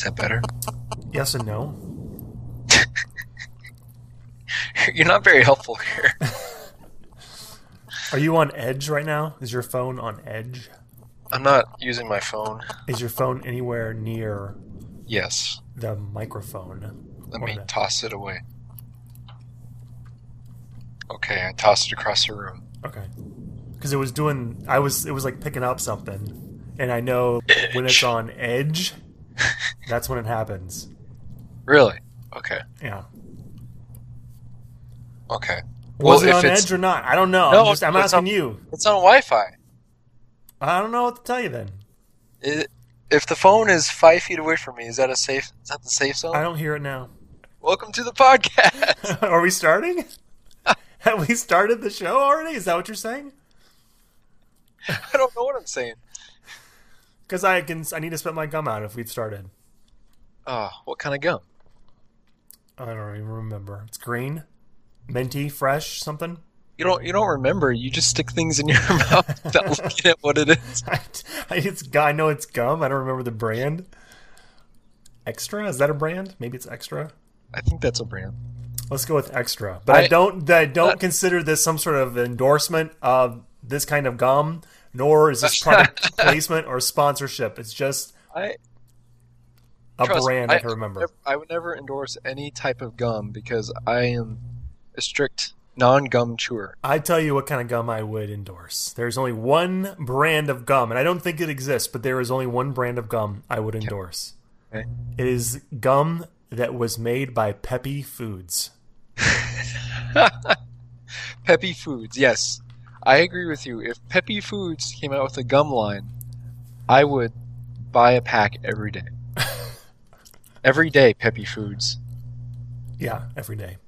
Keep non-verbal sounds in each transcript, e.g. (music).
Is that better? Yes and no. (laughs) You're not very helpful here. Are you on edge right now? Is your phone on edge? I'm not using my phone. Is your phone anywhere near Yes. the microphone? Let Or me the- toss it away. Okay, I tossed it across the room. Okay. Because it was doing, I was, it was like picking up something, and I know when it's on edge, that's when it happens. Really? Okay. Yeah. Okay. Was Well, it on edge or not? I don't know. No, I'm, just, I'm asking on- you. It's on Wi-Fi. I don't know what to tell you then. It, if the phone is five feet away from me, is that a safe? Is that the safe zone? I don't hear it now. Welcome to the podcast. (laughs) Are we starting? (laughs) Have we started the show already? Is that what you're saying? (laughs) I don't know what I'm saying. Because I can, I need to spit my gum out if we've started. Oh, what kind of gum? I don't even remember. It's green, minty, fresh, something. You don't. You don't remember. You just stick things in your (laughs) mouth without looking at what it is. (laughs) I, I- it's I know it's gum. I don't remember the brand. Extra is that a brand? Maybe it's extra. I think that's a brand. Let's go with extra. But I, I- don't. I don't uh, consider this some sort of endorsement of this kind of gum, nor is this product (laughs) placement or sponsorship. It's just I a trust me, brand I, can remember. never- I would never endorse any type of gum because I am a strict non-gum chewer. I tell you what kind of gum I would endorse. There's only one brand of gum, and I don't think it exists, but there is only one brand of gum I would endorse. Okay. It is gum that was made by Pepi Foods. (laughs) Pepi Foods, yes, I agree with you. If Pepi Foods came out with a gum line, I would buy a pack every day. (laughs) every day, Pepi Foods. Yeah, every day.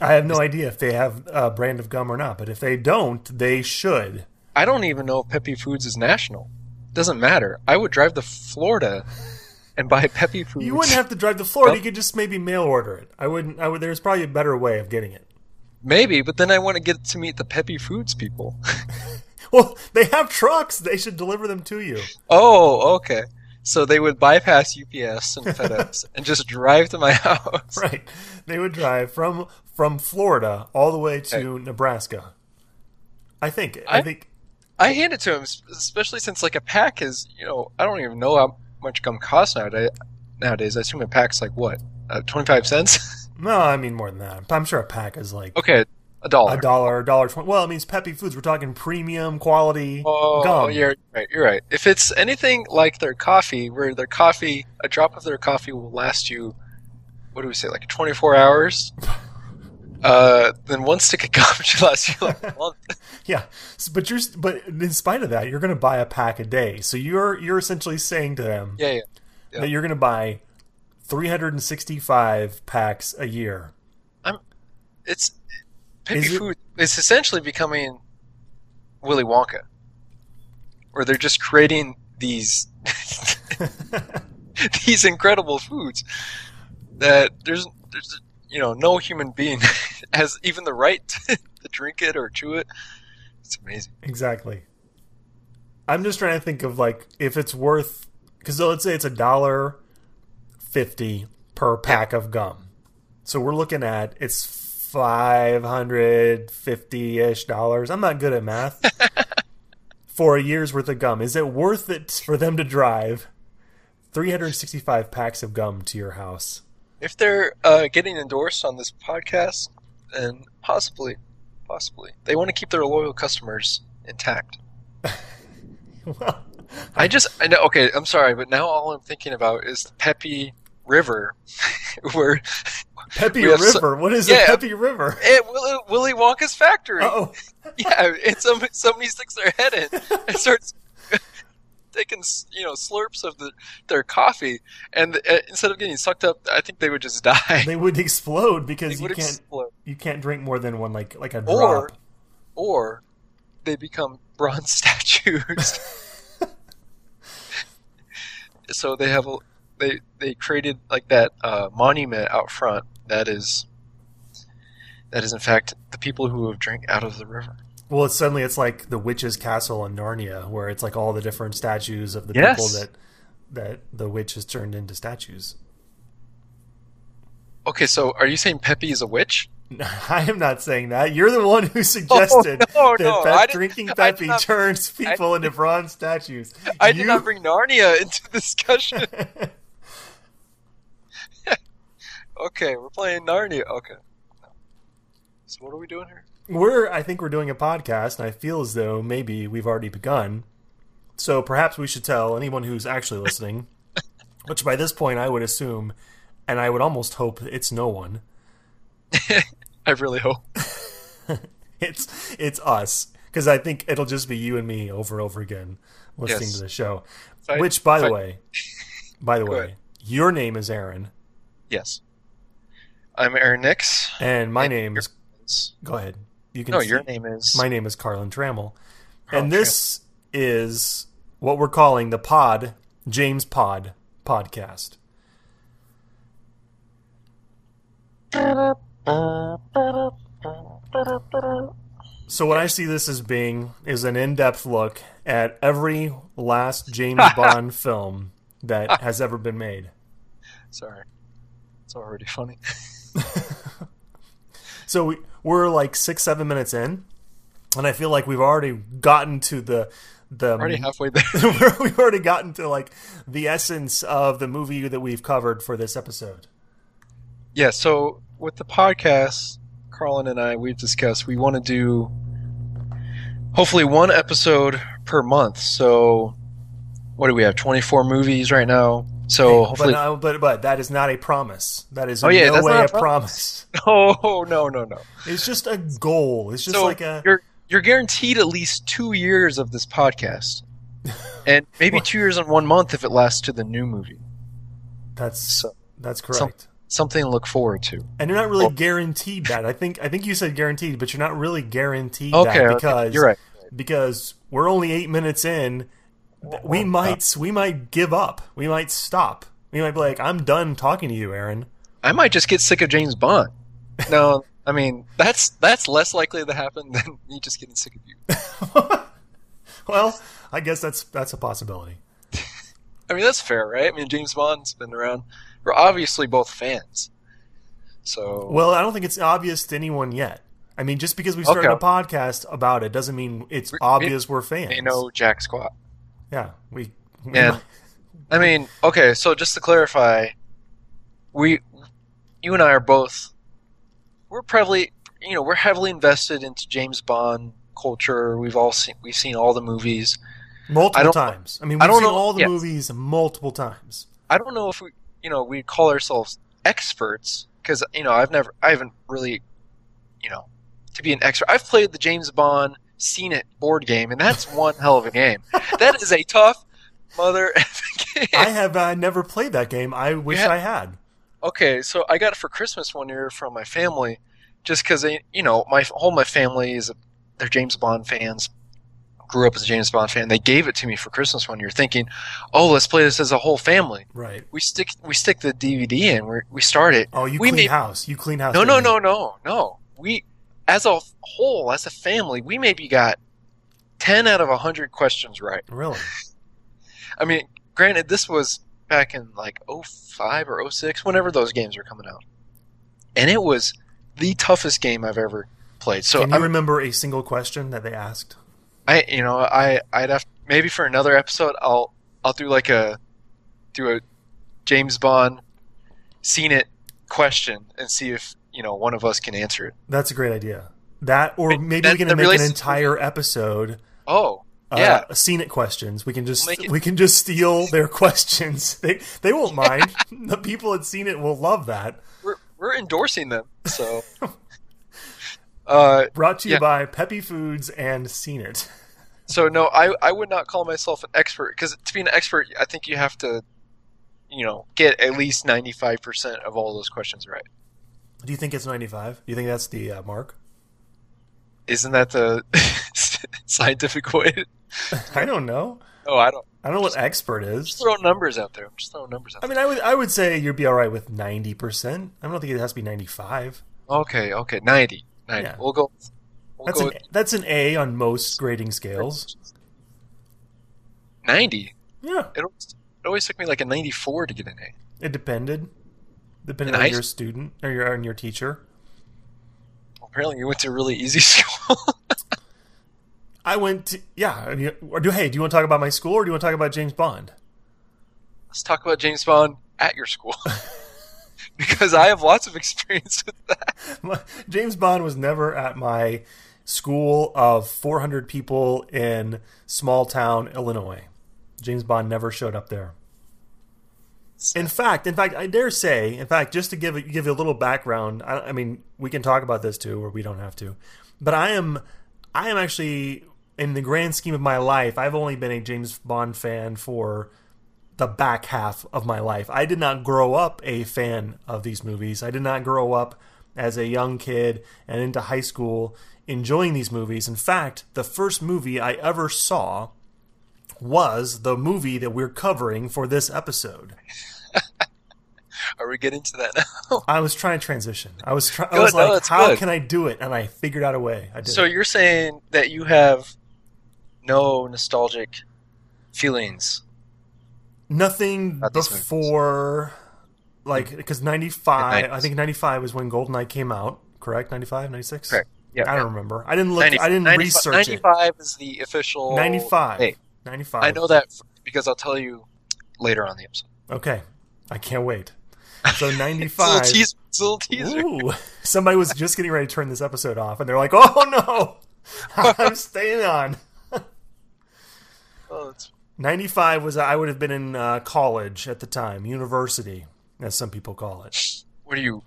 I have no idea if they have a brand of gum or not, but if they don't, they should. I don't even know if Pepi Foods is national. Doesn't matter. I would drive to Florida and buy Pepi Foods. You wouldn't have to drive to Florida. Gum? You could just maybe mail order it. I wouldn't. I would. There's probably a better way of getting it. Maybe, but then I want to get to meet the Pepi Foods people. (laughs) Well, they have trucks. They should deliver them to you. oh, okay. So they would bypass UPS and FedEx (laughs) and just drive to my (laughs) house. Right. They would drive from from Florida all the way to Nebraska. I think. I, I- think. I hand it to him, especially since like a pack is, you know, I don't even know how much gum costs nowadays. Nowadays, I assume a pack's like what, uh, twenty five cents? No, I mean more than that. I'm sure a pack is like okay, a dollar. a dollar, a dollar twenty. Well, it means Pepi Foods. We're talking premium quality Oh, gum. you're right. You're right. If it's anything like their coffee, where their coffee, a drop of their coffee will last you, what do we say, like 24 hours? (laughs) Uh, then one stick of gum (laughs) should last you like a month. (laughs) Yeah, but you're but in spite of that, you're going to buy a pack a day. So you're you're essentially saying to them Yeah, yeah. Yeah. that you're going to buy 365 packs a year. It's Pepi Is it- Food. It's essentially becoming Willy Wonka, where they're just creating these (laughs) (laughs) these incredible foods that there's there's you know no human being (laughs) has even the right to, to drink it or chew it. It's amazing. exactly. I'm just trying to think of like if it's worth because let's say it's a dollar fifty per pack of gum. So we're looking at it's five hundred fifty ish dollars. I'm not good at math. (laughs) for a year's worth of gum, is it worth it for them to drive 365 packs of gum to your house? If they're uh, getting endorsed on this podcast, then possibly, possibly they want to keep their loyal customers intact. well, (laughs) I just I know. Okay, I'm sorry, but now all I'm thinking about is the Pepi River, (laughs) where Pepi We have so- River. what is Yeah. a Pepi River? at Willy, Willy Wonka's factory. Oh, (laughs) Yeah, and some somebody sticks their head in and (laughs) starts taking you know slurps of the, their coffee, and uh, instead of getting sucked up, I think they would just die. they would explode They because you can't explode. you can't drink more than one like like a Or, drop. or they become bronze statues. so they have a they they created like that uh, monument out front that is that is in fact the people who have drank out of the river. Well, it's suddenly it's like the witch's castle in Narnia, where it's like all the different statues of the Yes. people that that the witch has turned into statues. Okay, so are you saying Pepi is a witch? (laughs) I am not saying that. You're the one who (laughs) suggested (laughs) Oh, no, that no, Pep- drinking I Pepi not- turns people into bronze statues. I did You- not bring Narnia into the discussion. Okay, we're playing Narnia. Okay. So what are we doing here? We're, I think we're doing a podcast, and I feel as though maybe we've already begun. So perhaps we should tell anyone who's actually listening, (laughs) which by this point I would assume, and I would almost hope it's no one. (laughs) I really hope. (laughs) It's it's us because I think it'll just be you and me over and over again listening Yes. to the show. I- which, by if the I- way, by the way, ahead. your name is Aaron, Yes. I'm Aaron Nix. and my And name is. Go ahead. You can. No, see- your name is. My name is Carlin Trammell, Carlin and this is what we're calling the Pod James Pod podcast. So what I see this as being is an in-depth look at every last James (laughs) Bond film that has ever been made. Sorry. It's already funny. (laughs) (laughs) So we, we're like six, seven minutes in, and I feel like we've already gotten to the the Already halfway there. (laughs) we've already gotten to like the essence of the movie that we've covered for this episode. Yeah, so with the podcast, Carlin and I, we've discussed we want to do hopefully one episode per month. So, what do we have? 24 movies right now. So, but, hopefully. no, but but that is not a promise. That is Oh, yeah, no that's way not a a promise. (laughs) Oh, no, no, no. It's just a goal. It's just so, like a you're, you're guaranteed at least two years of this podcast. (laughs) and maybe two years and one month if it lasts to the new movie. that's So, that's correct. something to look forward to. and you're not really guaranteed that. I think I think you said guaranteed, but you're not really guaranteed Okay, that okay, because you're right. because we're only eight minutes in. We might we might give up. We might stop. We might be like, I'm done talking to you, Aaron. I might just get sick of James Bond. No, I mean that's that's less likely to happen (laughs) than me just getting sick of you. (laughs) well, I guess that's that's a possibility. (laughs) I mean that's fair, right? I mean James Bond's been around. We're obviously both fans, so Well, I don't think it's obvious to anyone yet. I mean, just because we started Okay. a podcast about it doesn't mean it's We- obvious we're fans. they know Jack Squat. Yeah, we. we And I mean, okay, so just to clarify, we, you and I are both, we're probably, you know, we're heavily invested into James Bond culture. We've all seen, we've seen all the movies. I multiple don't- times. I mean, I we've don't seen know- all the yes. movies multiple times. I don't know if we, you know, we call ourselves experts because you know I've never, I haven't really, you know, to be an expert. I've played the James Bond Seen It board game, and that's one hell of a game. That is a tough mother game. (laughs) I have uh, never played that game. I wish Yeah. I had. Okay, so I got it for Christmas one year from my family, just because you know, my whole my family is they're James Bond fans. Grew up as a James Bond fan. They gave it to me for Christmas one year, thinking, "Oh, let's play this as a whole family." Right. We stick we stick the DVD in. We we start it. Oh, you we clean made house. You clean house. no no no no no. We as a whole, as a family, we maybe got ten out of hundred questions right. Really? I mean, granted, this was back in like 05 or 06, whenever those games were coming out. And it was the toughest game I've ever played. So Can you I'm, remember a single question that they asked? I, you know, I, I'd have maybe for another episode, I'll, I'll do like a, do a James Bond, seen it question and see if you know one of us can answer it. That's a great idea. That, or Wait, maybe that- we can make an entire episode. Oh, Uh, yeah. seen it questions. We can just Make it- we can just steal their (laughs) questions. They they won't mind. the people that seen it will love that. We're, we're endorsing them. So, (laughs) uh, Brought to you Yeah. by Pepi Foods and Seen It. (laughs) So no, I I would not call myself an expert because to be an expert, I think you have to, you know, get at least ninety five percent of all those questions right. Do you think it's ninety five? Do you think that's the uh, mark? Isn't that the (laughs) scientific way? I don't know. oh, I don't. I don't know what expert is. Just throw numbers out there. I'm just throwing numbers out. I mean, I would I would say you'd be all right with ninety percent. I don't think it has to be ninety five. Okay, okay, 90. 90. Yeah. We'll go. We'll That's go an that's an A on most grading scales. ninety. Yeah, It almost, it always took me like a 94 to get an A. It depended, depending In on high your student or your and your teacher. Apparently, you went to a really easy (laughs) school. I went to yeah. I mean, Or do hey, do you want to talk about my school or do you want to talk about James Bond? Let's talk about James Bond at your school. (laughs) (laughs) because I have lots of experience with that. My- James Bond was never at my school of 400 people in small town Illinois. James Bond never showed up there. In fact, in fact, I dare say, in fact, just to give give you a little background, I, I mean, we can talk about this too, or we don't have to. But I am, I am actually, in the grand scheme of my life, I've only been a James Bond fan for the back half of my life. I did not grow up a fan of these movies. I did not grow up as a young kid and into high school enjoying these movies. In fact, the first movie I ever saw was the movie that we're covering for this episode. (laughs) Are we getting to that now? I was trying to transition. I was trying. I was no, like, "How good. can I do it?" And I figured out a way. I did. so it. you're saying that you have no nostalgic feelings? nothing before, like, mm-hmm. because ninety five. I think ninety five was when Goldeneye came out. Correct? 95, 96? Correct. Yeah. I don't remember. I didn't look. 90 I didn't 95 research it. 95 is the official. 95. Hey, 95. I know that because I'll tell you later on the episode. Okay. I can't wait. So (laughs) It's a 95. little teaser. It's a little teaser. Ooh. Somebody was just getting ready to turn this episode off, and they're like, "Oh no, (laughs) I'm staying on." Oh, it's, 95 was I would have been in uh, college at the time, university, as some people call it. what do you?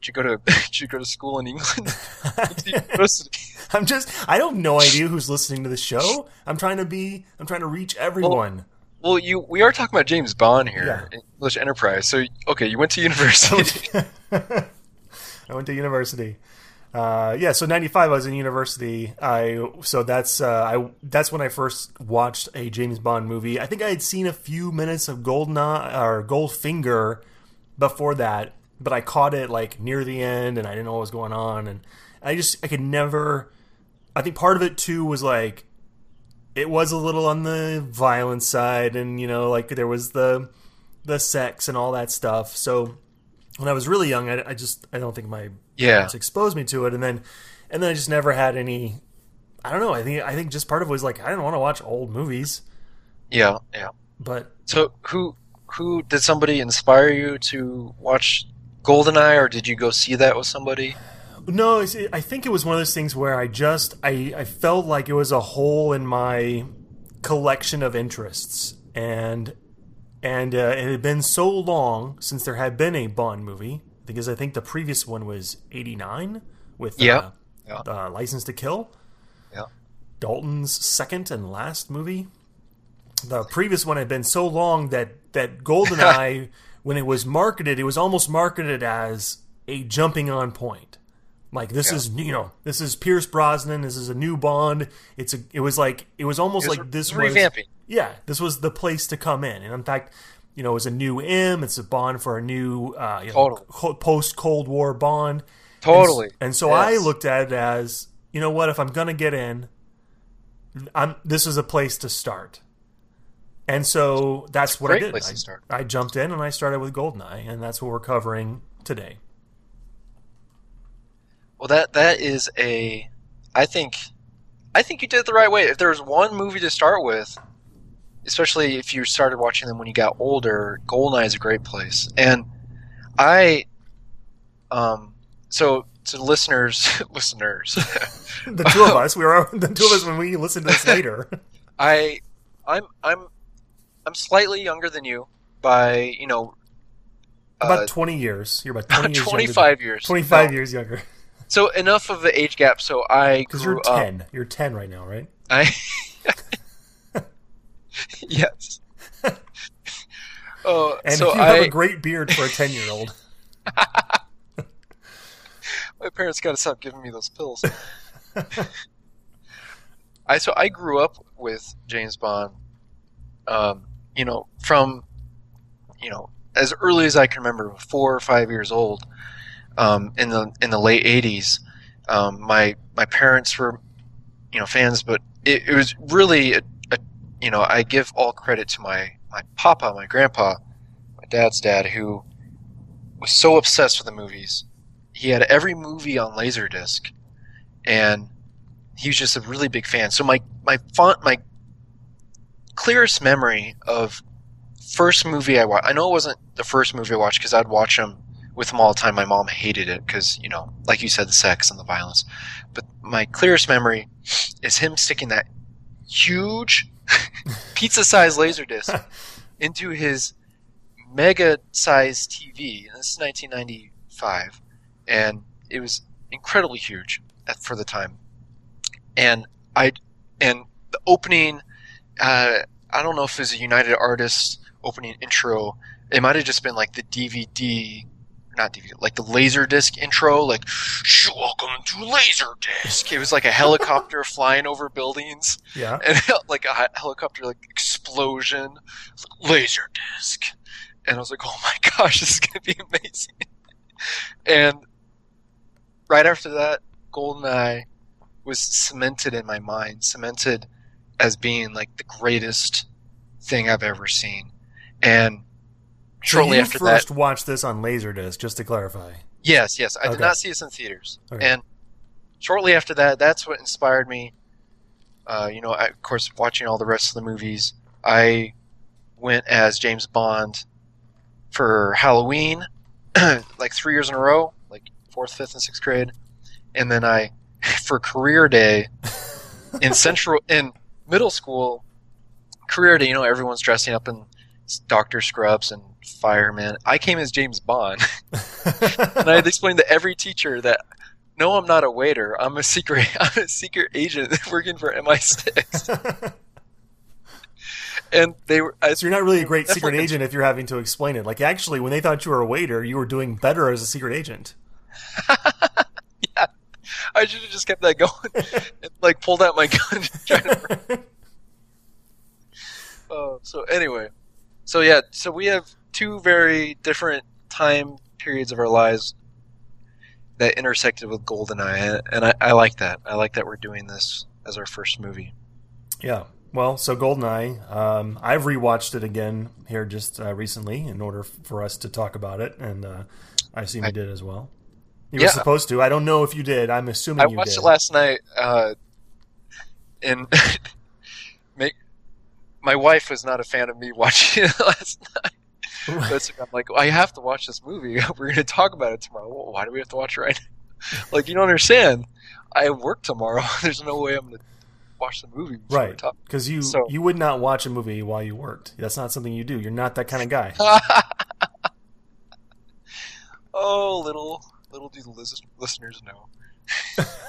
Did you go to? (laughs) Did you go to school in England? (laughs) University. (laughs) I'm just I don't have no idea who's listening to the show. I'm trying to be I'm trying to reach everyone. Well, you we are talking about James Bond here, Yeah. English Enterprise. So okay, you went to university. I went to university. Uh, yeah, so '95 I was in university. I so that's uh, I that's when I first watched a James Bond movie. I think I had seen a few minutes of Goldeneye or Goldfinger before that, but I caught it like near the end, and I didn't know what was going on, and I just I could never. I think part of it too was like it was a little on the violent side, and you know, like there was the the sex and all that stuff. So when I was really young, I, I just I don't think my yeah, parents exposed me to it, and then and then I just never had any. I don't know. I think I think just part of it was like I didn't want to watch old movies, yeah, yeah. but So who who did somebody inspire you to watch Goldeneye, or did you go see that with somebody? no, I think it was one of those things where I just I I felt like it was a hole in my collection of interests, and and uh, it had been so long since there had been a Bond movie because I think the previous one was '89 with Yeah. uh, Yeah. uh, License to Kill. Yeah. Dalton's second and last movie. The previous one had been so long that that (laughs) GoldenEye, when it was marketed, it was almost marketed as a jumping on point. Like this Yeah. is you know this is Pierce Brosnan. This is a new Bond. It's a. It was like it was almost It was like this re- was revamping. yeah, this was the place to come in. And in fact, you know, it was a new M. It's a Bond for a new uh, you know, Totally. post Cold War Bond. Totally. And, and so I looked at it as, you know what, if I'm gonna get in, I'm this is a place to start. And so that's a what I did. I. I jumped in and I started with Goldeneye, and that's what we're covering today. Well, that that is a. I think, I think you did it the right way. If there was one movie to start with, especially if you started watching them when you got older, Goldeneye is a great place. And I, um, so to listeners, (laughs) listeners, The two of (laughs) us, we were the two of us when we listen to this (laughs) later. I, I'm I'm I'm slightly younger than you by you know. about uh, twenty years. You're about (laughs) twenty years. younger than- 25 years. Twenty-five No. years younger. So enough of the age gap. So I Because you're up- ten. You're ten right now, right? I (laughs) yes. Oh, (laughs) And so you have a great beard for a ten-year-old. my parents got to stop giving me those pills. I so I grew up with James Bond. Um, you know, from you know as early as I can remember, four or five years old. Um, in the in the late '80s, um, my my parents were you know fans, but it, it was really a, a, you know I give all credit to my my papa, my grandpa, my dad's dad, who was so obsessed with the movies. He had every movie on Laserdisc, and he was just a really big fan. So my my font my clearest memory of first movie I watched. I know it wasn't the first movie I watched because I'd watch them with them all the time. My mom hated it because you know, like you said, the sex and the violence. But my clearest memory is him sticking that huge (laughs) pizza-sized laser disc (laughs) into his mega-sized TV. And this is 1995, and it was incredibly huge at, for the time. And I and the opening, uh, I don't know if it was a United Artists opening intro. It might have just been like the DVD, not DVD, like the Laserdisc intro, like "Welcome to Laserdisc." It was like a helicopter (laughs) flying over buildings, Yeah. and (laughs) like a helicopter like explosion, Laserdisc, and I was like, "Oh my (laughs) gosh, this is gonna be amazing!" and right after that, GoldenEye was cemented in my mind, cemented as being like the greatest thing I've ever seen. And shortly so you after first that, watched this on Laserdisc, just to clarify. yes, yes, I did not see this in theaters. Okay. And shortly after that, that's what inspired me. Uh, you know, I, of course, watching all the rest of the movies, I went as James Bond for Halloween, (clears throat) like three years in a row, like fourth, fifth, and sixth grade, and then I, (laughs) for career day, in (laughs) central in middle school, career day, you know, everyone's dressing up in doctor scrubs and firemen. I came as James Bond, (laughs) and I had to (laughs) explain to every teacher that no, I'm not a waiter. I'm a secret. (laughs) I'm a secret agent working for MI6. And they were. I, So you're not really a great secret agent if you're having to explain it. Like actually, when they thought you were a waiter, you were doing better as a secret agent. (laughs) I should have just kept that going (laughs) and like pulled out my gun. To Uh, (laughs) so anyway, so yeah, so we have two very different time periods of our lives that intersected with Goldeneye, and I, I like that. I like that we're doing this as our first movie. Yeah. Well, so Goldeneye, um, I've rewatched it again here just uh, recently in order for us to talk about it, and uh, I assume I- you did as well. You Yeah. were supposed to. I don't know if you did. I'm assuming I you watched did. it last night, uh, and (laughs) make, my wife was not a fan of me watching (laughs) it last night. That's, I'm like, I have to watch this movie. (laughs) We're going to talk about it tomorrow. Well, why do we have to watch it right now? like, you don't understand. I work tomorrow. There's no way I'm going to watch the movie. right? talk. Because you So- you would not watch a movie while you worked. That's not something you do. You're not that kind of guy. oh, little little do the lis- listeners know.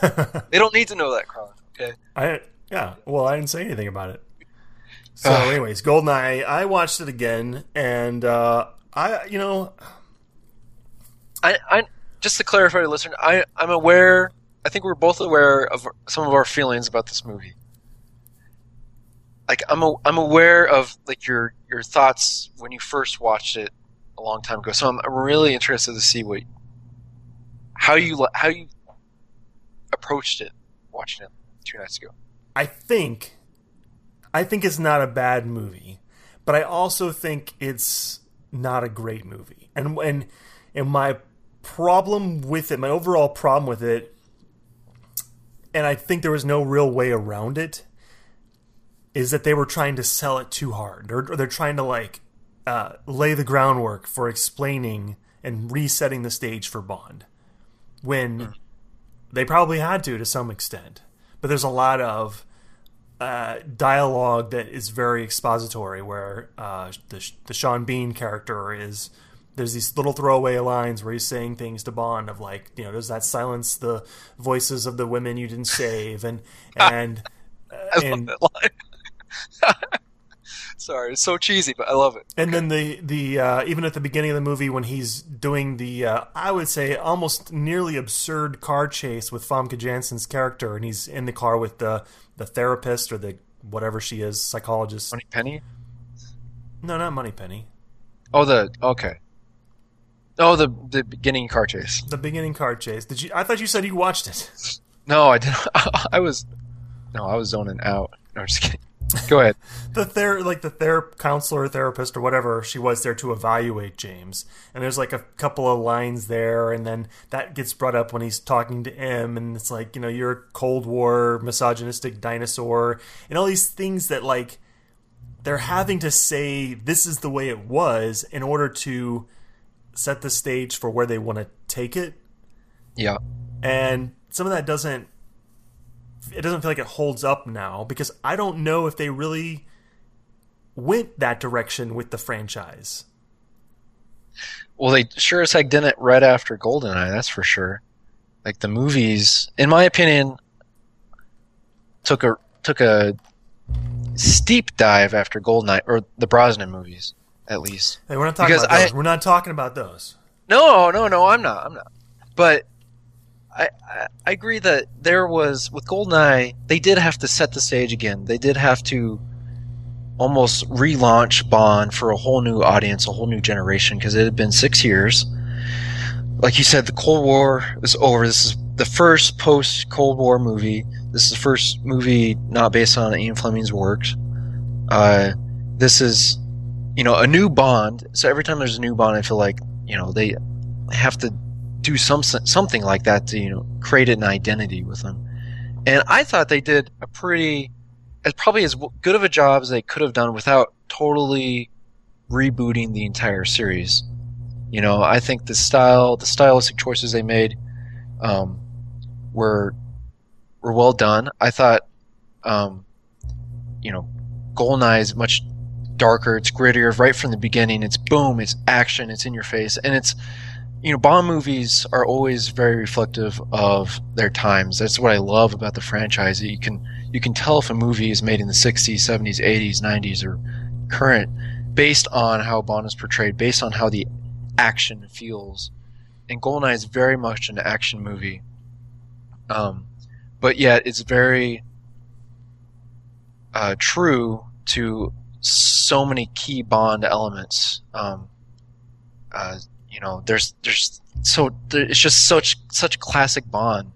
(laughs) They don't need to know that, Kron. Okay. I yeah. Well, I didn't say anything about it. So, anyways, Goldeneye. I watched it again, and uh, I you know I, I just to clarify, listener, I I'm aware. I think we're both aware of some of our feelings about this movie. Like I'm a, I'm aware of like your your thoughts when you first watched it a long time ago. So I'm, I'm really interested to see what how you how you approached it watching it two nights ago. I think I think it's not a bad movie, but I also think it's not a great movie. And and and my problem with it, my overall problem with it, and I think there was no real way around it, is that they were trying to sell it too hard, or, or they're trying to like uh, lay the groundwork for explaining and resetting the stage for Bond, when they probably had to to some extent. But there's a lot of uh, dialogue that is very expository, where uh, the the Sean Bean character is there's these little throwaway lines where he's saying things to Bond of like you know does that silence the voices of the women you didn't save and (laughs) and and love that line. (laughs) Sorry, it's so cheesy, but I love it. And then the the uh, even at the beginning of the movie when he's doing the uh, I would say almost nearly absurd car chase with Famke Janssen's character, and he's in the car with the the therapist or the whatever she is psychologist. Moneypenny. No, not Moneypenny. Oh, the okay. Oh, the the beginning car chase. The beginning car chase. Did you? I thought you said you watched it. (laughs) No, I didn't. (laughs) I was no, I was zoning out. No, I'm just kidding. Go ahead. (laughs) the ther like the ther- counselor, therapist, or whatever she was there to evaluate James. And there's like a couple of lines there, and then that gets brought up when he's talking to M, and it's like you know you're a Cold War misogynistic dinosaur, and all these things that like they're having to say this is the way it was in order to set the stage for where they want to take it Yeah. and some of that doesn't it doesn't feel like it holds up now because I don't know if they really went that direction with the franchise. Well, they sure as heck didn't right after Goldeneye, that's for sure. Like the movies, in my opinion, took a took a steep dive after Goldeneye or the Brosnan movies, at least. Hey, we're not talking Because about those. I- we're not talking about those. No, no, no, I'm not. I'm not. But I, I agree that there was with Goldeneye, they did have to set the stage again. They did have to almost relaunch Bond for a whole new audience, a whole new generation, because it had been six years. Like you said, the Cold War is over. This is the first post Cold War movie. This is the first movie not based on Ian Fleming's works. Uh, this is, you know, a new Bond. So every time there's a new Bond, I feel like you know they have to do some something like that to you know create an identity with them. And I thought they did a pretty, as probably as good of a job as they could have done without totally rebooting the entire series. You know, I think the style, the stylistic choices they made, um, were were well done. I thought, um, you know, Goldeneye is much darker, it's grittier right from the beginning. It's boom, it's action, it's in your face, and it's you know, Bond movies are always very reflective of their times. That's what I love about the franchise. You can you can tell if a movie is made in the 60s, 70s, 80s, 90s, or current based on how Bond is portrayed, based on how the action feels. And Goldeneye is very much an action movie, um, but yet it's very uh, true to so many key Bond elements. Um, uh, you know, there's there's so there, it's just such such classic Bond.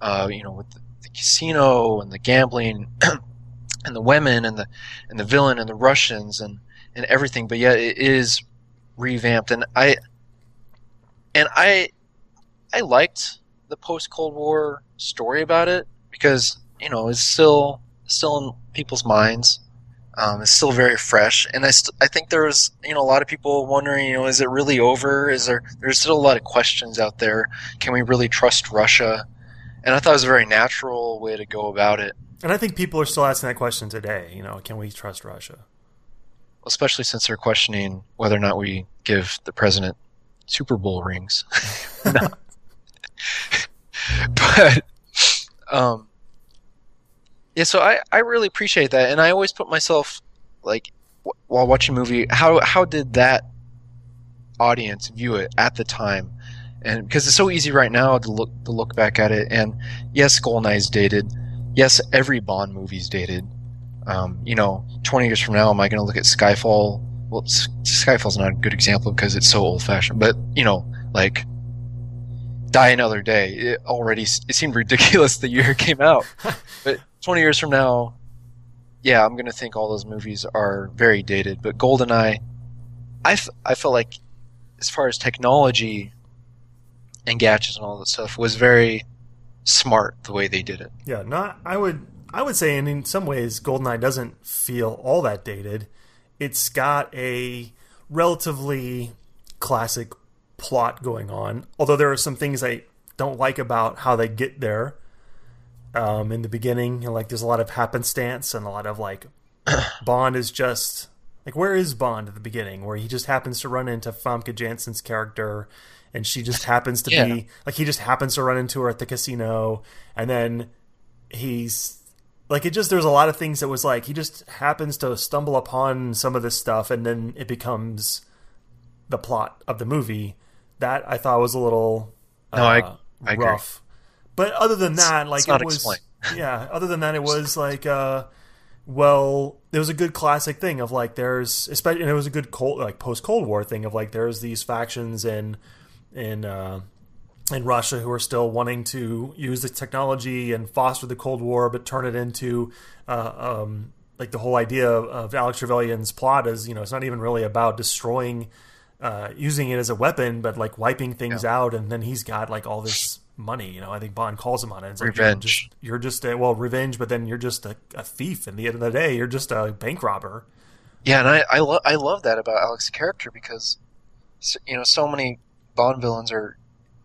Uh, you know, with the, the casino and the gambling (clears throat) and the women and the and the villain and the Russians and and everything, but yet it is revamped. And I and I I liked the post Cold War story about it because you know it's still still in people's minds. Um, it's still very fresh, and I, st- I think there's you know a lot of people wondering, you know, is it really over? Is there there's still a lot of questions out there? Can we really trust Russia? And I thought it was a very natural way to go about it, And I think people are still asking that question today. You know, can we trust Russia? especially since they're questioning whether or not we give the president Super Bowl rings. (laughs) (laughs) (laughs) But um, yeah, so I, I really appreciate that, and I always put myself like w- while watching a movie, how how did that audience view it at the time? And because it's so easy right now to look to look back at it, and yes, Goldeneye's dated. Yes, every Bond movie's dated. Um, you know, 20 years from now, am I going to look at Skyfall? Well, S- Skyfall's not a good example because it's so old-fashioned, but you know, like Die Another Day. It already it seemed ridiculous the year it came out, (laughs) but 20 years from now, yeah, I'm gonna think all those movies are very dated. But GoldenEye, I, f- I felt like as far as technology and gadgets and all that stuff was very smart the way they did it. Yeah, not. I would. I would say, and in some ways, Goldeneye doesn't feel all that dated. It's got a relatively classic plot going on, although there are some things I don't like about how they get there. Um, in the beginning, like there's a lot of happenstance and a lot of like (coughs) Bond is just like where is Bond at the beginning, where he just happens to run into Famke Janssen's character, and she just happens to Yeah. be like he just happens to run into her at the casino, and then he's like it just there's a lot of things that was like he just happens to stumble upon some of this stuff and then it becomes the plot of the movie that i thought was a little uh, No, I- I agree. But other than that like it was explained. (laughs) yeah other than that it was like uh well it was a good classic thing of like there's especially and it was a good cold like post cold war thing of like there's these factions in in uh in Russia who are still wanting to use the technology and foster the Cold War, but turn it into uh, um, like the whole idea of, of Alex Trevelyan's plot is, you know, it's not even really about destroying, uh, using it as a weapon, but like wiping things Yeah. out, and then he's got like all this money. You know, I think Bond calls him on it. It's like, Revenge. You're just, you're just a, well, revenge, but then you're just a, a thief. At the end of the day, you're just a bank robber. Yeah, and I I, lo- I love that about Alex's character because you know so many Bond villains are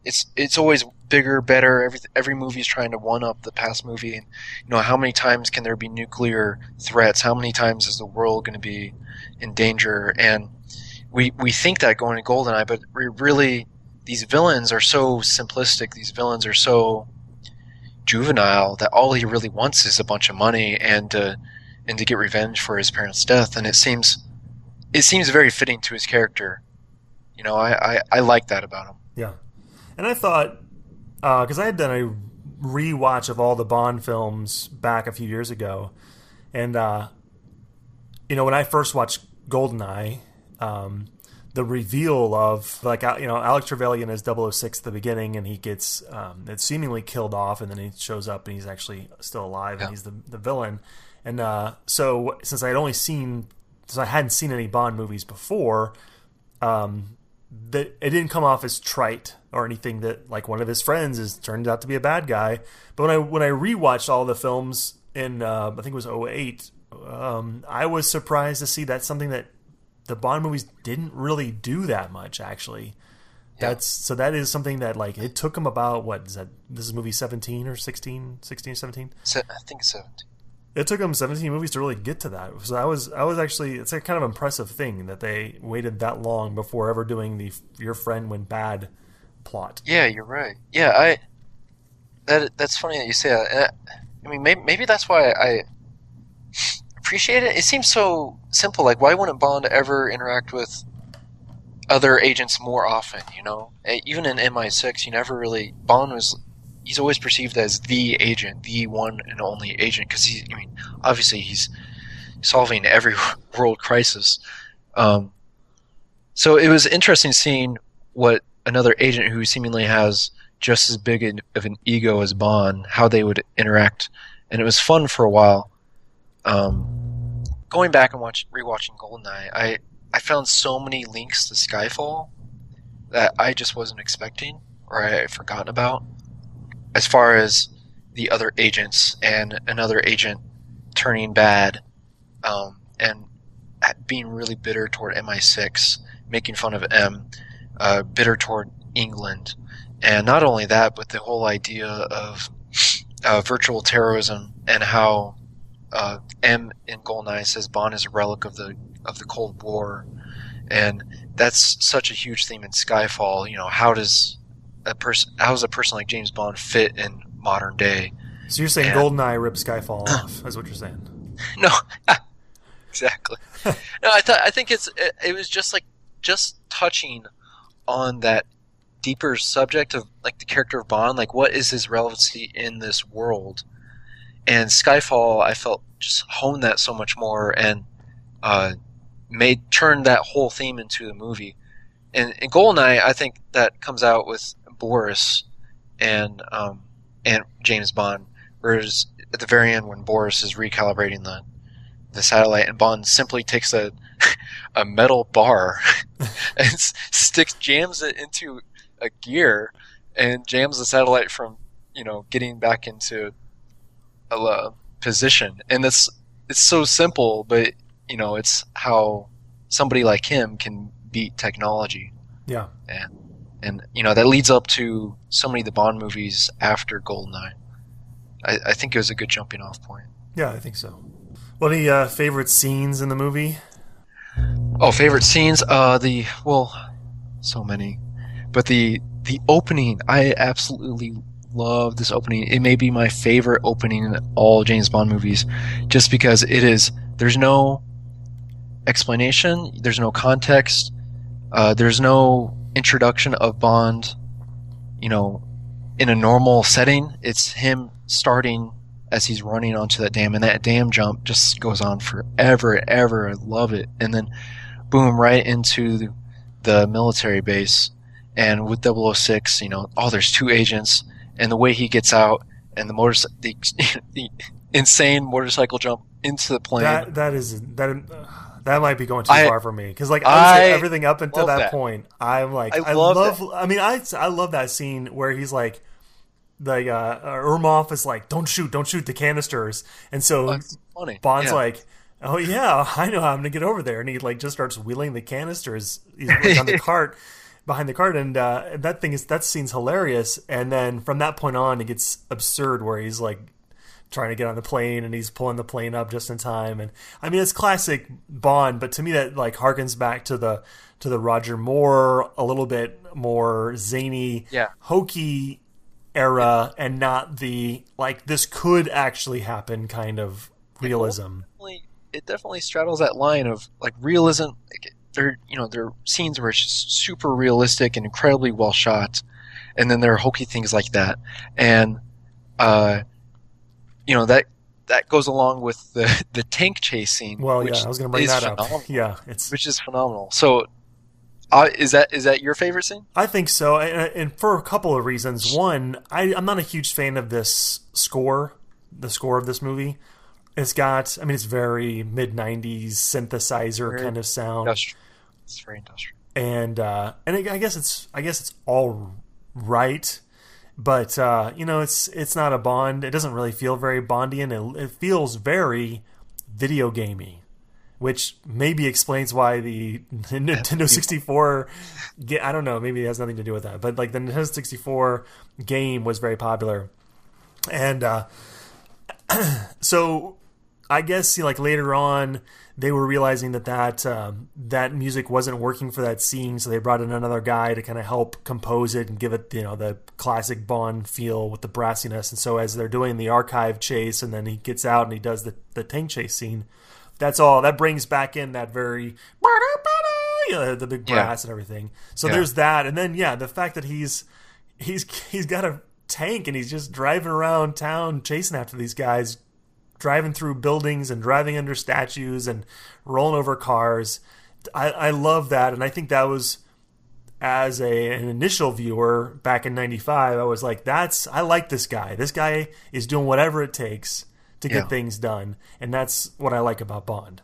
it's it's always bigger, better. Every every movie is trying to one up the past movie, and you know how many times can there be nuclear threats? How many times is the world going to be in danger? And we we think that going to Goldeneye, but we really these villains are so simplistic. These villains are so juvenile that all he really wants is a bunch of money and uh, and to get revenge for his parents' death. And it seems it seems very fitting to his character. You know, I, I, I like that about him. Yeah, and I thought because I had done a rewatch of all the Bond films back a few years ago, and uh, you know when I first watched Goldeneye, um, the reveal of like you know Alex Trevelyan as 006 at the beginning, and he gets um, it's seemingly killed off, and then he shows up and he's actually still alive, Yeah. and he's the the villain. And uh, so since I had only seen, since I hadn't seen any Bond movies before, um, that it didn't come off as trite or anything that like one of his friends is turned out to be a bad guy. But when I when I rewatched all the films in uh, I think it was 08, um, I was surprised to see that something that the Bond movies didn't really do that much actually. Yeah. That's so that is something that like it took him about what is that this is movie 17 or 16 16 17 Se- I think 17. it took them 17 movies to really get to that. So I was I was actually it's a kind of impressive thing that they waited that long before ever doing the your friend went bad plot. Yeah, you're right. Yeah, I that that's funny that you say that. I, I mean, maybe, maybe that's why I appreciate it. It seems so simple. Like, why wouldn't Bond ever interact with other agents more often? You know, even in MI6, you never really Bond was. He's always perceived as the agent, the one and only agent, because he. I mean, obviously he's solving every (laughs) world crisis. Um, so it was interesting seeing what another agent who seemingly has just as big of an ego as Bond, how they would interact, and it was fun for a while. Um, going back and watch rewatching Goldeneye, I I found so many links to Skyfall that I just wasn't expecting or I had forgotten about. As far as the other agents and another agent turning bad, um, and being really bitter toward MI6, making fun of M, uh, bitter toward England, and not only that, but the whole idea of uh, virtual terrorism and how uh, M in Goldeneye says Bond is a relic of the of the Cold War, and that's such a huge theme in Skyfall. You know, how does a person, how does a person like James Bond fit in modern day? So you're saying Yeah. Goldeneye ripped Skyfall off? Is what you're saying? (laughs) No, (laughs) exactly. (laughs) no, I thought I think it's it, it was just like just touching on that deeper subject of like the character of Bond, like what is his relevancy in this world? And Skyfall, I felt just honed that so much more and uh, made turned that whole theme into the movie. And, and Goldeneye, I think that comes out with Boris and um, and James Bond, whereas at the very end when Boris is recalibrating the the satellite and Bond simply takes a (laughs) a metal bar (laughs) (laughs) and sticks jams it into a gear and jams the satellite from you know getting back into uh, position and that's it's so simple but you know it's how somebody like him can beat technology Yeah. and and you know that leads up to so many of the Bond movies after Goldeneye I, I think it was a good jumping off point Yeah, I think so. What any uh, favorite scenes in the movie? Oh, favorite scenes? Uh, the well, so many, but the the opening. I absolutely love this opening. It may be my favorite opening in all James Bond movies, just because it is. There's no explanation. There's no context. Uh, there's no introduction of Bond. You know, in a normal setting, it's him starting as he's running onto that dam, and that dam jump just goes on forever and ever. I love it, and then boom right into the military base and with 006 you know oh there's two agents and the way he gets out and the motor (laughs) the, the insane motorcycle jump into the plane. That that is that that might be going too I- far for me because like I everything up until that, that. point, I'm like I I, love love. I mean, I I love that scene where he's like. Like uh, Ourumov is like, "Don't shoot, don't shoot the canisters," and so That's funny. Bond's Yeah. like, "Oh yeah, (laughs) I know how I'm gonna get over there," and he like just starts wheeling the canisters he's (laughs) like, on the cart behind the cart, and uh, that thing is that scene's hilarious. And then from that point on, it gets absurd where he's like trying to get on the plane and he's pulling the plane up just in time. And I mean, it's classic Bond, but to me that like harkens back to the to the Roger Moore a little bit more zany, Yeah. hokey era, and not the like this could actually happen kind of realism. definitely, it definitely straddles that line of like realism. Like, there, you know, there are scenes where it's just super realistic and incredibly well shot, and then there are hokey things like that, and uh, you know that that goes along with the (laughs) the tank chase scene. Well, which yeah, I was going to bring is that up. phenomenal, Yeah, it's which is phenomenal. So, uh, is that is that your favorite scene? I think so, and, and for a couple of reasons. One, I, I'm not a huge fan of this score, the score of this movie. It's got, I mean, it's very mid '90s synthesizer Very kind of sound, Industrial. It's very industrial. and uh, and I guess it's, I guess it's all right, but uh, you know, it's it's not a Bond. It doesn't really feel very Bondian. It, it feels very video gamey, which maybe explains why the (laughs) Nintendo 64. ga- I don't know. Maybe it has nothing to do with that, but like the Nintendo 64 game was very popular, and uh, (clears throat) so I guess see, like later on, they were realizing that that um, that music wasn't working for that scene, so they brought in another guy to kind of help compose it and give it, you know, the classic Bond feel with the brassiness. And so as they're doing the archive chase, and then he gets out and he does the the tank chase scene, that's all. That brings back in that very you know, the big Yeah. brass and everything. So Yeah. there's that, and then yeah, the fact that he's he's he's got a tank and he's just driving around town chasing after these guys driving through buildings and driving under statues and rolling over cars. I, I love that, and I think that was as a an initial viewer back in '95. I was like, "That's I like this guy. This guy is doing whatever it takes to Yeah. get things done, and that's what I like about Bond."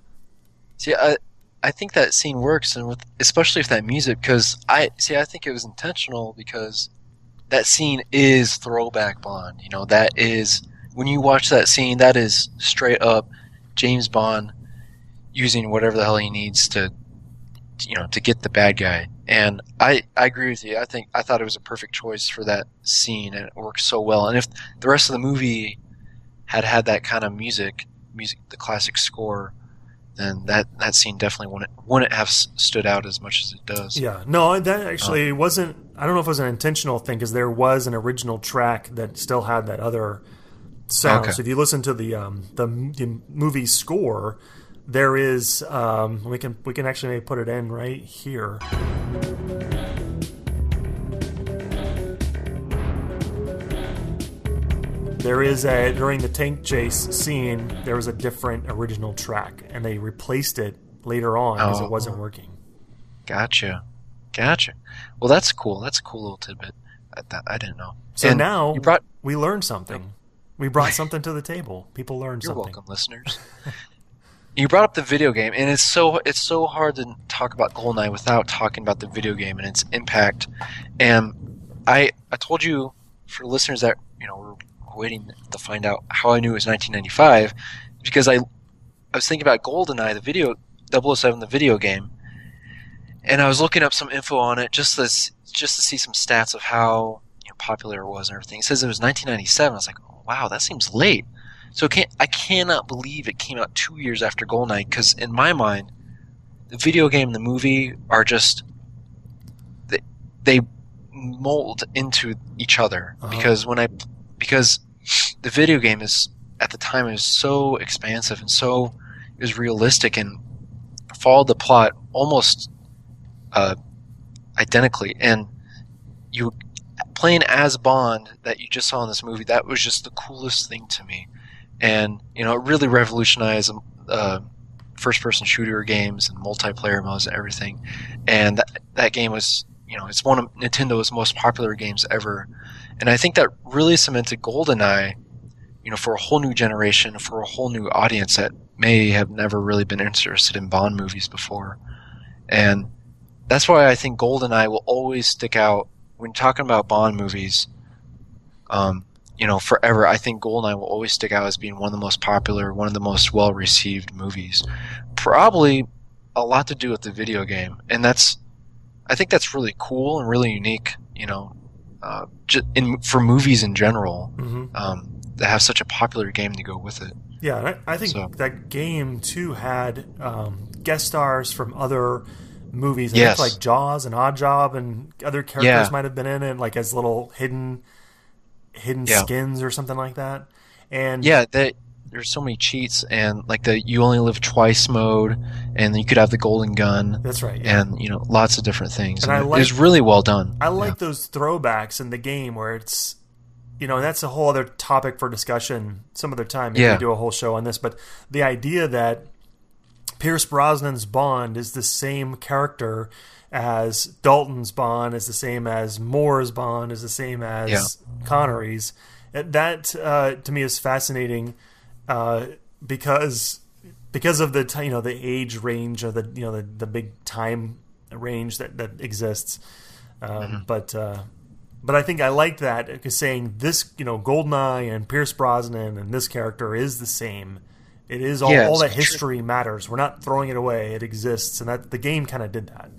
See, I, I think that scene works, and with especially with that music, because I see. I think it was intentional because that scene is throwback Bond. You know, that is when you watch that scene, that is straight up James Bond using whatever the hell he needs to, you know, to get the bad guy. And I, I agree with you. I think I thought it was a perfect choice for that scene, and it works so well. And if the rest of the movie had had that kind of music, music, the classic score, then that that scene definitely wouldn't wouldn't have stood out as much as it does. Yeah, no, that actually um, wasn't. I don't know if it was an intentional thing because there was an original track that still had that other sound. Okay. So if you listen to the um, the, the movie score, there is um, we can we can actually put it in right here. There is a during the tank chase scene. There was a different original track, and they replaced it later on because Oh. it wasn't working. Gotcha, gotcha. Well, that's cool. That's a cool little tidbit. I, I didn't know. So And now you brought. we learned something. We brought (laughs) something to the table. People learned You're something. welcome, listeners. (laughs) you brought up the video game, and it's so it's so hard to talk about GoldenEye without talking about the video game and its impact. And I I told you for listeners that you know were waiting to find out how I knew it was 1995 because I I was thinking about GoldenEye, the video 007, the video game, and I was looking up some info on it just this just to see some stats of how you know, popular it was and everything. It says it was 1997. I was like, wow, that seems late. So can't, I cannot believe it came out two years after GoldenEye because in my mind, the video game and the movie are just they, they mold into each other Uh-huh. because when I because the video game is at the time is so expansive and so it was realistic and followed the plot almost uh, identically and you playing as Bond that you just saw in this movie that was just the coolest thing to me. And you know it really revolutionized uh, first person shooter games and multiplayer modes and everything. And that, that game was you know it's one of Nintendo's most popular games ever. And I think that really cemented GoldenEye you know, for a whole new generation, for a whole new audience that may have never really been interested in Bond movies before. And that's why I think GoldenEye will always stick out when talking about Bond movies. Um, you know, forever, I think GoldenEye will always stick out as being one of the most popular, one of the most well received movies. Probably a lot to do with the video game. And that's, I think that's really cool and really unique, you know, uh, in, for movies in general, mm-hmm. um, that have such a popular game to go with it. Yeah, I, I think so. that game too had um, guest stars from other movies. I yes. like Jaws and Oddjob and other characters yeah. might have been in it, like as little hidden hidden yeah. skins or something like that. And yeah, that there's so many cheats and like the you only live twice mode, and you could have the golden gun. That's right. Yeah. And you know lots of different things. And, and I like, it's really well done. I like those throwbacks in the game where it's you know, that's a whole other topic for discussion some other time. Maybe yeah. do a whole show on this. But the idea that Pierce Brosnan's Bond is the same character as Dalton's Bond, is the same as Moore's Bond, is the same as yeah. Connery's. That uh, to me is fascinating uh, because because of the you know the age range of the you know the, the big time range that that exists. Um, mm-hmm. But uh, but I think I like that because saying this you know Goldeneye and Pierce Brosnan and this character is the same it is all, yeah, all that history matters. We're not throwing it away. It exists, and that the game kind of did that.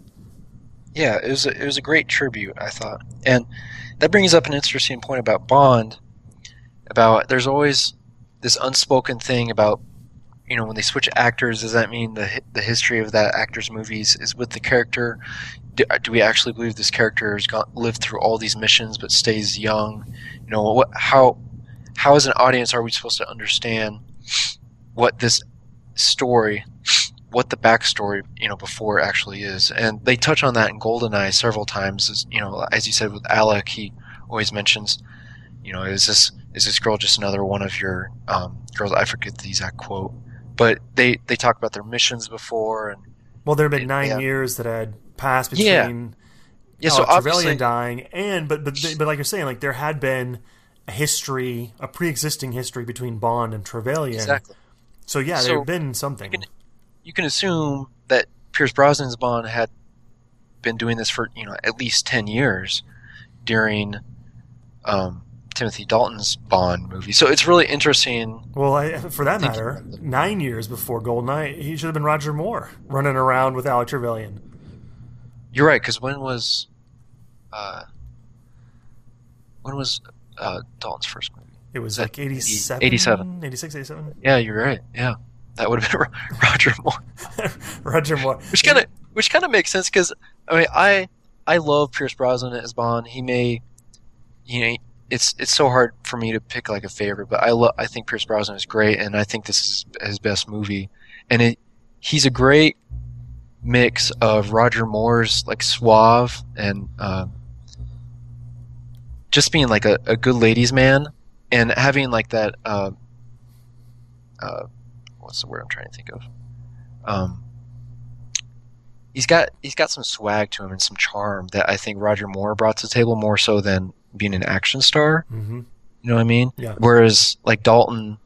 Yeah, it was a, it was a great tribute, I thought, and that brings up an interesting point about Bond. About there's always this unspoken thing about you know when they switch actors. Does that mean the the history of that actor's movies is with the character? Do, do we actually believe this character has lived through all these missions but stays young? You know what? How how as an audience are we supposed to understand? What this story, what the backstory, you know, before actually is. And they touch on that in Goldeneye several times. As, you know, as you said with Alec, he always mentions, you know, is this is this girl just another one of your um, girls? I forget the exact quote, but they they talk about their missions before and. Well, there have been nine yeah. years that had passed between. Yeah. Yeah, so uh, Trevelyan dying and but but but like you're saying, like there had been a history, a pre-existing history between Bond and Trevelyan. Exactly. So yeah, so there'd been something. You can, you can assume that Pierce Brosnan's Bond had been doing this for you know at least ten years during um, Timothy Dalton's Bond movie. So it's really interesting. Well, I, for that matter, nine years before Goldeneye, he should have been Roger Moore running around with Alec Trevelyan. You're right, because when was uh, when was uh, Dalton's first movie? It was like 87, 87. 86, 87? Yeah, you're right. Yeah. That would have been (laughs) Roger Moore. (laughs) Roger Moore. Which kind of which kind of makes sense because I mean I I love Pierce Brosnan as Bond. He may you know it's it's so hard for me to pick like a favorite, but I love I think Pierce Brosnan is great, and I think this is his best movie, and it he's a great mix of Roger Moore's like suave and uh, just being like a, a good ladies man, and having like that uh, uh, what's the word I'm trying to think of? Um, he's got he's got some swag to him and some charm that I think Roger Moore brought to the table more so than being an action star. Mm-hmm. You know what I mean? Yeah. Whereas like Dalton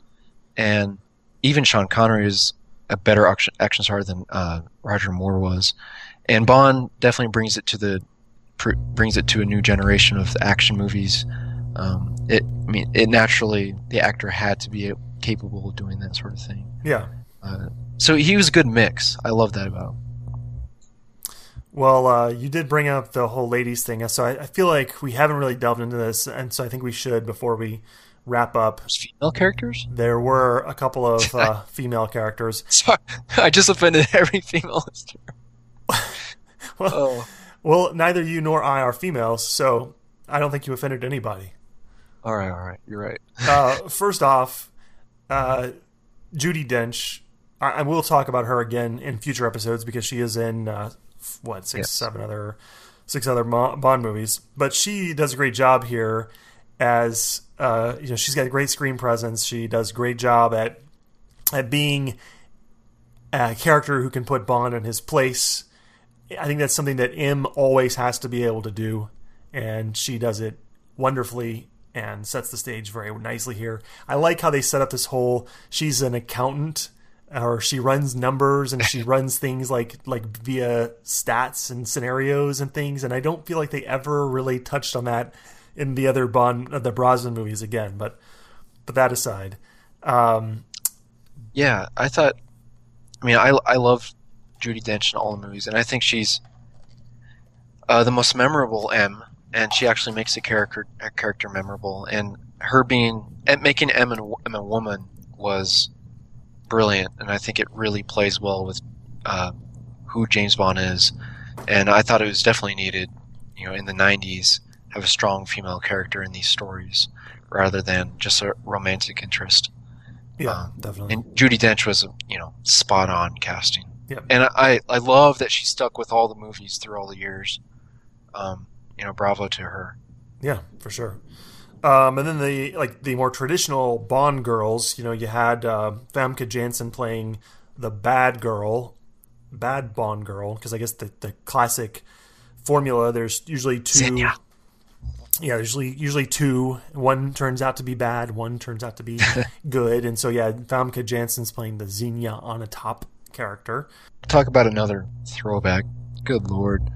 and even Sean Connery is a better action, action star than uh, Roger Moore was, and Bond definitely brings it to the brings it to a new generation of action movies um, it, I mean, it naturally the actor had to be capable of doing that sort of thing. Yeah. Uh, so he was a good mix. I love that about him. Well, uh, you did bring up the whole ladies thing, so I, I, feel like we haven't really delved into this, and so I think we should before we wrap up. There's female characters? There were a couple of (laughs) uh, female characters. Sorry, (laughs) I just offended every female listener. (laughs) well, oh. well, neither you nor I are females, so I don't think you offended anybody. All right, all right, you're right. uh, first off, uh, Judi Dench. I, I, will talk about her again in future episodes because she is in uh, what six, yes. seven other, six other Bond movies. But she does a great job here. As uh, you know, she's got a great screen presence. She does a great job at at being a character who can put Bond in his place. I think that's something that M always has to be able to do, and she does it wonderfully and sets the stage very nicely here. I like how they set up this whole she's an accountant or she runs numbers and she (laughs) runs things like like via stats and scenarios and things and I don't feel like they ever really touched on that in the other Bond uh, the Brosnan movies again but but that aside um, yeah I thought I mean I I love Judi Dench in all the movies and I think she's uh, the most memorable M and she actually makes a character a character memorable and her being making M, and, M a woman was brilliant, and I think it really plays well with uh, who James Bond is. And I thought it was definitely needed, you know, in the '90s, have a strong female character in these stories rather than just a romantic interest. Yeah, um, definitely. And Judi Dench was, you know, spot on casting. Yeah. And I, I love that she stuck with all the movies through all the years. Um, you know, bravo to her. Yeah, for sure. Um, and then the like the more traditional Bond girls, you know, you had uh, Famke Janssen playing the bad girl, bad Bond girl, because I guess the, the classic formula there's usually two. Xenia. Yeah, usually usually two. One turns out to be bad, one turns out to be (laughs) good, and so yeah, Famke Janssen's playing the Xenia Onatopp character. Talk about another throwback. Good lord.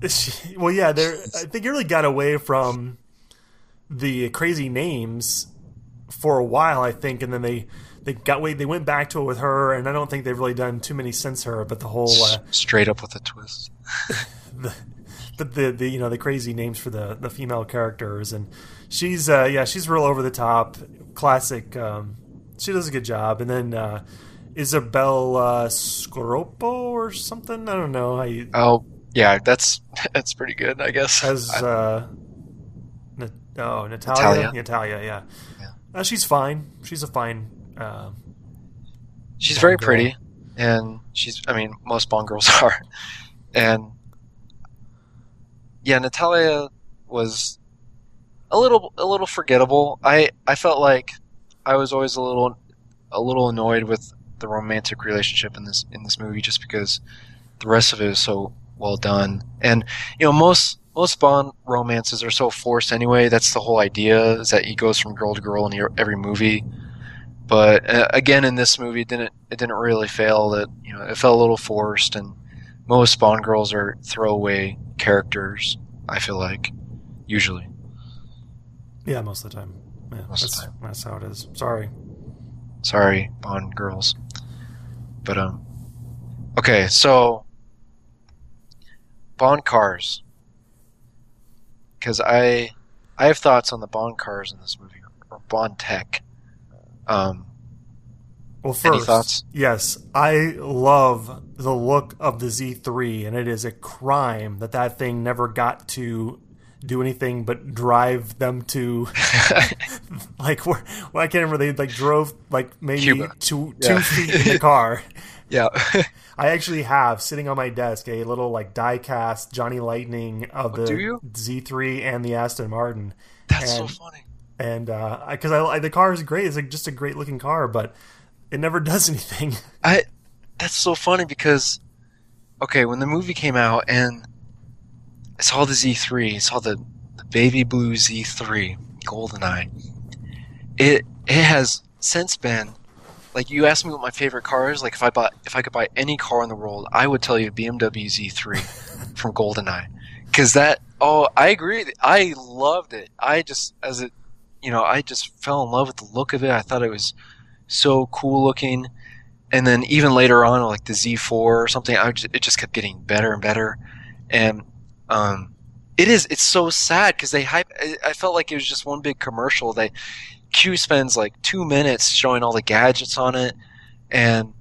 (laughs) well, yeah, there. I (laughs) think it really got away from the crazy names for a while, I think, and then they they got way they went back to it with her, and I don't think they've really done too many since her. But the whole uh, straight up with a twist. (laughs) the, but the, the you know the crazy names for the the female characters, and she's uh, yeah she's real over the top, classic. Um, she does a good job, and then uh, Isabel uh, or something. I don't know how you. Oh yeah, that's (laughs) that's pretty good, I guess. As uh, Oh, Natalia. Natalia, Natalia yeah. yeah. Uh, she's fine. She's a fine. Uh, she's very girl. pretty, and she's. I mean, most Bond girls (laughs) are, and yeah, Natalia was a little a little forgettable. I I felt like I was always a little a little annoyed with the romantic relationship in this in this movie just because the rest of it is so well done. And you know, most most Bond romances are so forced anyway. That's the whole idea is that he goes from girl to girl in every movie. But uh, again, in this movie, it didn't it didn't really fail. That you know, it felt a little forced, and most Bond girls are throwaway characters. I feel like usually. Yeah, most of the time. Yeah, most that's, of the time. That's how it is. Sorry. Sorry, Bond girls. But um, okay, so Bond cars because I I have thoughts on the Bond cars in this movie or Bond tech. Um, well, first, yes, I love the look of the Z3, and it is a crime that that thing never got to do anything but drive them to (laughs) like where well, I can't remember they like drove like maybe Cuba. two yeah. two feet in the car. (laughs) yeah. (laughs) I actually have sitting on my desk a little like die cast Johnny Lightning of oh, the Z3 and the Aston Martin. That's and, so funny. And because uh, I, I the car is great, it's like just a great looking car, but it never (laughs) does anything. I that's so funny because okay, when the movie came out and I saw the Z3, I saw the, the baby blue Z3 GoldenEye. It it has since been like you asked me what my favorite car is. Like if I bought if I could buy any car in the world, I would tell you BMW Z3 (laughs) from GoldenEye, because that. Oh, I agree. I loved it. I just as it, you know, I just fell in love with the look of it. I thought it was so cool looking, and then even later on, like the Z4 or something, I just, it just kept getting better and better, and um, it is. It's so sad because they hype. I felt like it was just one big commercial. They Q spends like two minutes showing all the gadgets on it, and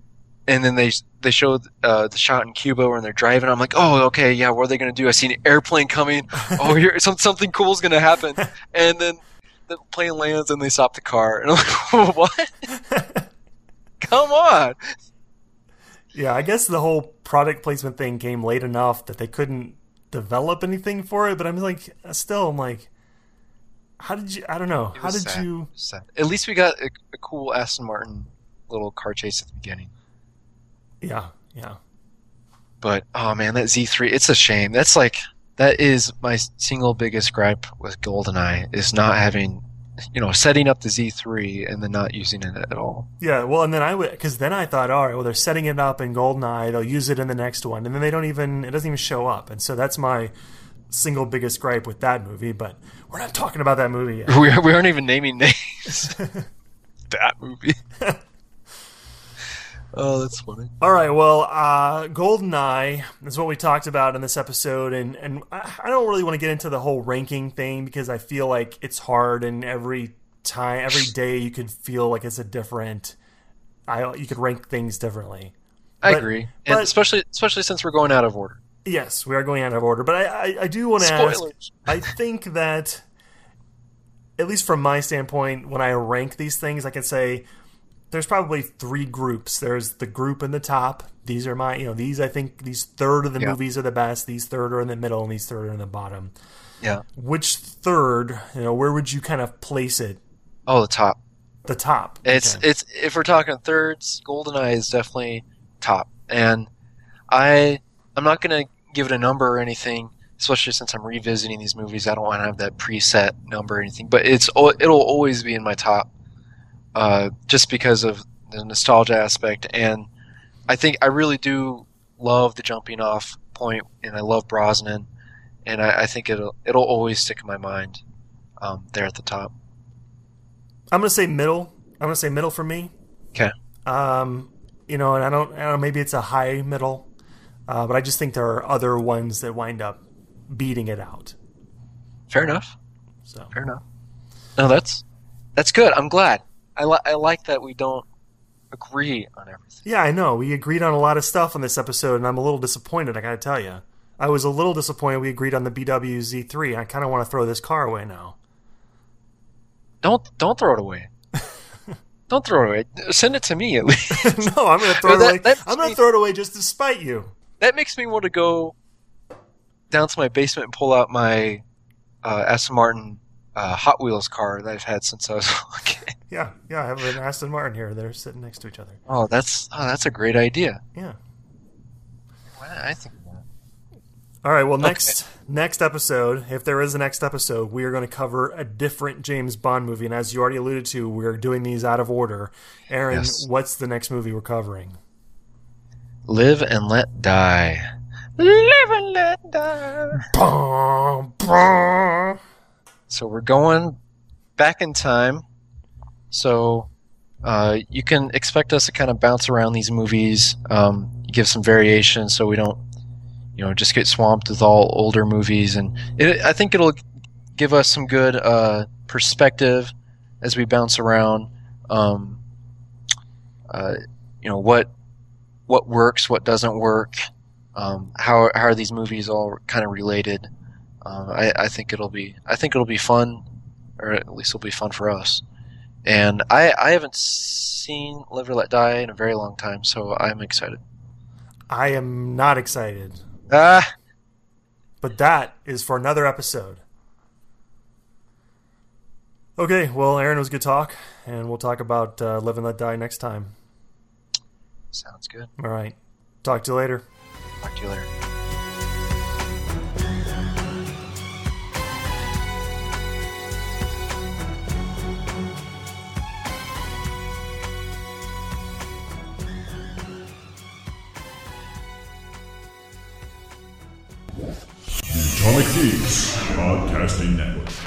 and then they they show uh, the shot in Cuba when they're driving. I'm like, oh, okay, yeah. What are they gonna do? I see an airplane coming. (laughs) oh, here, some, something cool's gonna happen. (laughs) And then the plane lands and they stop the car. And I'm like, (laughs) what? Come on. Yeah, I guess the whole product placement thing came late enough that they couldn't develop anything for it. But I'm like, still, I'm like, how did you? I don't know. How did sad. you? Sad. At least we got a, a, cool Aston Martin little car chase at the beginning. Yeah, yeah. But oh man, that Z3, it's a shame. That's like that is my single biggest gripe with GoldenEye is not having, you know, setting up the Z3 and then not using it at all. Yeah, well, and then I would because then I thought, all right, well, they're setting it up in GoldenEye, they'll use it in the next one, and then they don't even it doesn't even show up, and so that's my single biggest gripe with that movie. But we're not talking about that movie yet. (laughs) We, we aren't even naming names. (laughs) that movie. (laughs) oh, that's funny. All right, well, uh, GoldenEye is what we talked about in this episode, and and I don't really want to get into the whole ranking thing because I feel like it's hard, and every time, every day, you could feel like it's a different. I you could rank things differently. I But- agree, and but- especially especially since we're going out of order. Yes, we are going out of order, but I I, I do want to ask. I think that, at least from my standpoint, when I rank these things, I can say there's probably three groups. There's the group in the top. These are my, you know, these I think these third of the Yeah. movies are the best. These third are in the middle, and these third are in the bottom. Yeah. Which third, you know, where would you kind of place it? Oh, the top. The top. It's Okay. it's if we're talking thirds, GoldenEye is definitely top, and I I'm not gonna give it a number or anything, especially since I'm revisiting these movies. I don't want to have that preset number or anything, but it's it'll always be in my top, uh, just because of the nostalgia aspect, and I think I really do love the jumping off point, and I love Brosnan, and I, I think it'll it'll always stick in my mind, um, there at the top. I'm gonna say middle. I'm gonna say middle for me. Okay. Um, you know, and I don't, I don't know, maybe it's a high middle, uh, but I just think there are other ones that wind up beating it out. Fair enough. So Fair enough. No, that's that's good. I'm glad. I li- I like that we don't agree on everything. yeah, I know we agreed on a lot of stuff on this episode, and I'm a little disappointed. I gotta tell you, I was a little disappointed. We agreed on the BW Z3. I kind of want to throw this car away now. Don't don't throw it away. (laughs) don't throw it away. Send it to me at least. (laughs) no, I'm gonna throw it That- away. I'm gonna throw it away just to spite you. That makes me want to go down to my basement and pull out my uh, Aston Martin uh, Hot Wheels car that I've had since I was (laughs) a kid. Yeah, yeah. I have an Aston Martin here. They're sitting next to each other. Oh, that's oh, that's a great idea. Yeah. I think. All right. Well, next next episode, if there is a next episode, we are going to cover a different James Bond movie, and as you already alluded to, we're doing these out of order. Aaron, Yes. what's the next movie we're covering? Live and let die. Live and let die. Bum, bum. So we're going back in time. So uh, you can expect us to kind of bounce around these movies, um, give some variation, so we don't, you know, just get swamped with all older movies. And it, I think it'll give us some good uh, perspective as we bounce around. Um, uh, you know what what works, what doesn't work. Um, how how are these movies all kind of related? Uh, I, I think it'll be I think it'll be fun, or at least it'll be fun for us. And I I haven't seen Live or Let Die in a very long time, so I'm excited. I am not excited, Ah, but that is for another episode. Okay, well, Aaron, it was good talk, and we'll talk about uh, Live and Let Die next time. Sounds good. All right, talk to you later. Talk to you later. Atomic Geeks Podcasting Network.